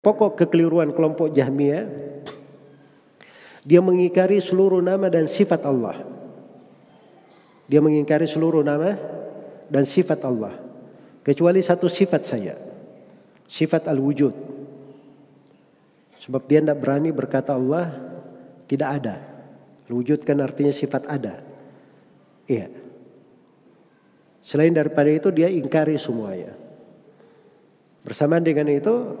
pokok kekeliruan kelompok Jahmiyah dia mengingkari seluruh nama dan sifat Allah. Dia mengingkari seluruh nama dan sifat Allah. Kecuali satu sifat saja. Sifat al-wujud. Sebab dia tidak berani berkata Allah tidak ada. Wujud kan artinya sifat ada. Iya. Selain daripada itu dia ingkari semuanya. Bersamaan dengan itu,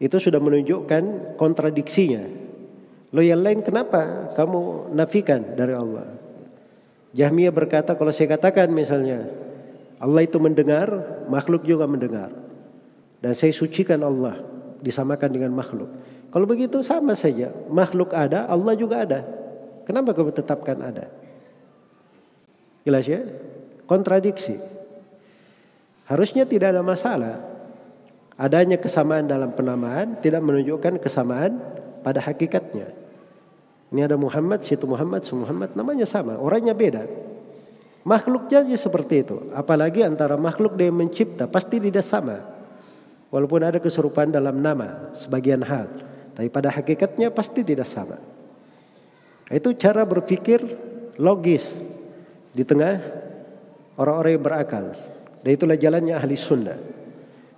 itu sudah menunjukkan kontradiksinya. Lo yang lain kenapa kamu nafikan dari Allah? Jahmiyah berkata kalau saya katakan misalnya Allah itu mendengar, makhluk juga mendengar. Dan saya sucikan Allah disamakan dengan makhluk. Kalau begitu sama saja, makhluk ada, Allah juga ada. Kenapa kamu tetapkan ada? Jelas ya? Kontradiksi. Harusnya tidak ada masalah. Adanya kesamaan dalam penamaan tidak menunjukkan kesamaan pada hakikatnya. Ini ada Muhammad, situ Muhammad, situ Muhammad, namanya sama, orangnya beda. Makhluk jadi seperti itu. Apalagi antara makhluk dan mencipta pasti tidak sama. Walaupun ada keserupaan dalam nama sebagian hal. Tapi pada hakikatnya pasti tidak sama. Itu cara berpikir logis di tengah orang-orang yang berakal. Dan itulah jalannya ahli sunnah.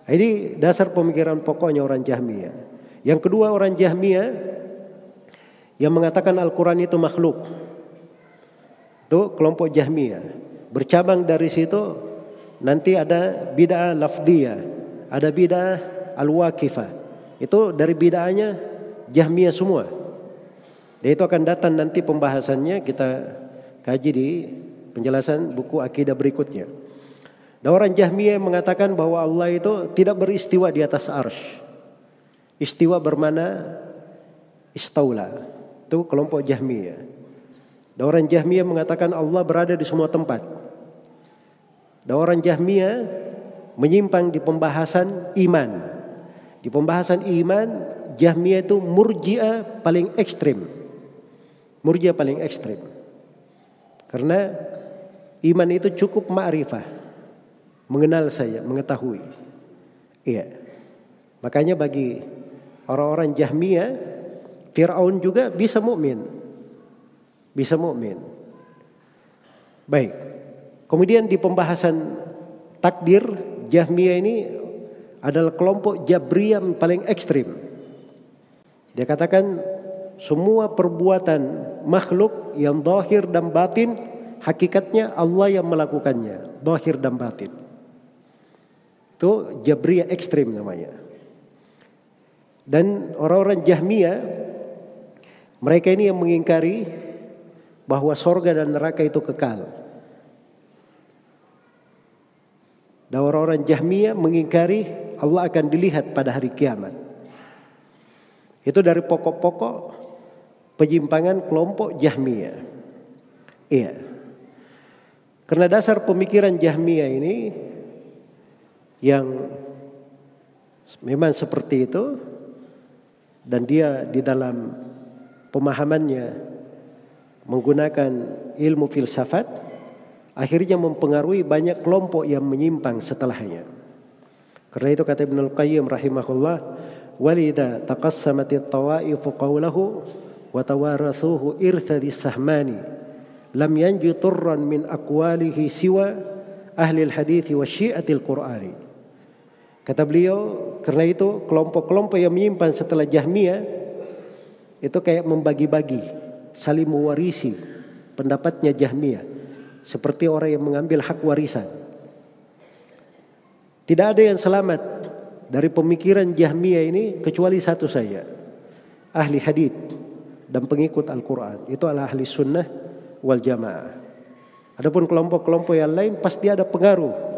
Ini dasar pemikiran pokoknya orang Jahmiyah. Yang kedua orang Jahmiyah yang mengatakan Al-Quran itu makhluk. Itu kelompok Jahmiyah. Bercabang dari situ nanti ada bid'ah lafdiyah, ada bid'ah al-waqifah. Itu dari bid'ahnya Jahmiyah semua. Dan itu akan datang nanti pembahasannya kita kaji di penjelasan buku akidah berikutnya. Dan orang Jahmiyah mengatakan bahwa Allah itu tidak beristiwa di atas arsh. Istiwa bermana istaula. Itu kelompok Jahmiyah. Dan orang Jahmiyah mengatakan Allah berada di semua tempat. Dan orang Jahmiyah menyimpang di pembahasan iman. Di pembahasan iman, Jahmiyah itu murjiah paling ekstrim. Murjiah paling ekstrim. Karena iman itu cukup ma'rifah mengenal saya, mengetahui. Iya. Makanya bagi orang-orang Jahmiyah, Firaun juga bisa mukmin. Bisa mukmin. Baik. Kemudian di pembahasan takdir, Jahmiyah ini adalah kelompok Jabriyah paling ekstrim. Dia katakan semua perbuatan makhluk yang zahir dan batin hakikatnya Allah yang melakukannya, zahir dan batin. Itu Jabriyah ekstrim namanya. Dan orang-orang Jahmiyah mereka ini yang mengingkari bahwa sorga dan neraka itu kekal. Dan orang-orang Jahmiyah mengingkari Allah akan dilihat pada hari kiamat. Itu dari pokok-pokok penyimpangan kelompok Jahmiyah. Iya. Karena dasar pemikiran Jahmiyah ini yang memang seperti itu dan dia di dalam pemahamannya menggunakan ilmu filsafat akhirnya mempengaruhi banyak kelompok yang menyimpang setelahnya. Karena itu kata Ibnu Qayyim rahimahullah walida taqassamat at-tawaifu qawlahu wa tawarathuhu irtha sahmani lam yanju turran min aqwalihi siwa ahli al-hadith wa syi'atil qur'ani Kata beliau, karena itu kelompok-kelompok yang menyimpan setelah Jahmiyah itu kayak membagi-bagi, saling mewarisi pendapatnya Jahmiyah. Seperti orang yang mengambil hak warisan. Tidak ada yang selamat dari pemikiran Jahmiyah ini kecuali satu saja. Ahli hadith dan pengikut Al-Quran. Itu adalah ahli sunnah wal jamaah. Adapun kelompok-kelompok yang lain pasti ada pengaruh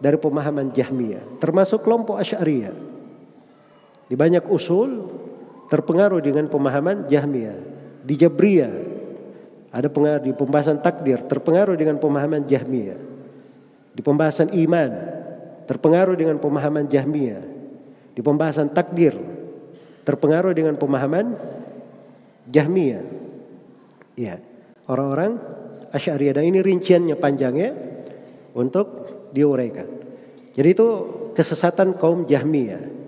dari pemahaman Jahmiyah, termasuk kelompok Asy'ariyah. Di banyak usul terpengaruh dengan pemahaman Jahmiyah. Di Jabriyah ada pengaruh di pembahasan takdir terpengaruh dengan pemahaman Jahmiyah. Di pembahasan iman terpengaruh dengan pemahaman Jahmiyah. Di pembahasan takdir terpengaruh dengan pemahaman Jahmiyah. Ya, orang-orang Asy'ariyah dan ini rinciannya panjangnya untuk diuraikan. Jadi itu kesesatan kaum Jahmiyah.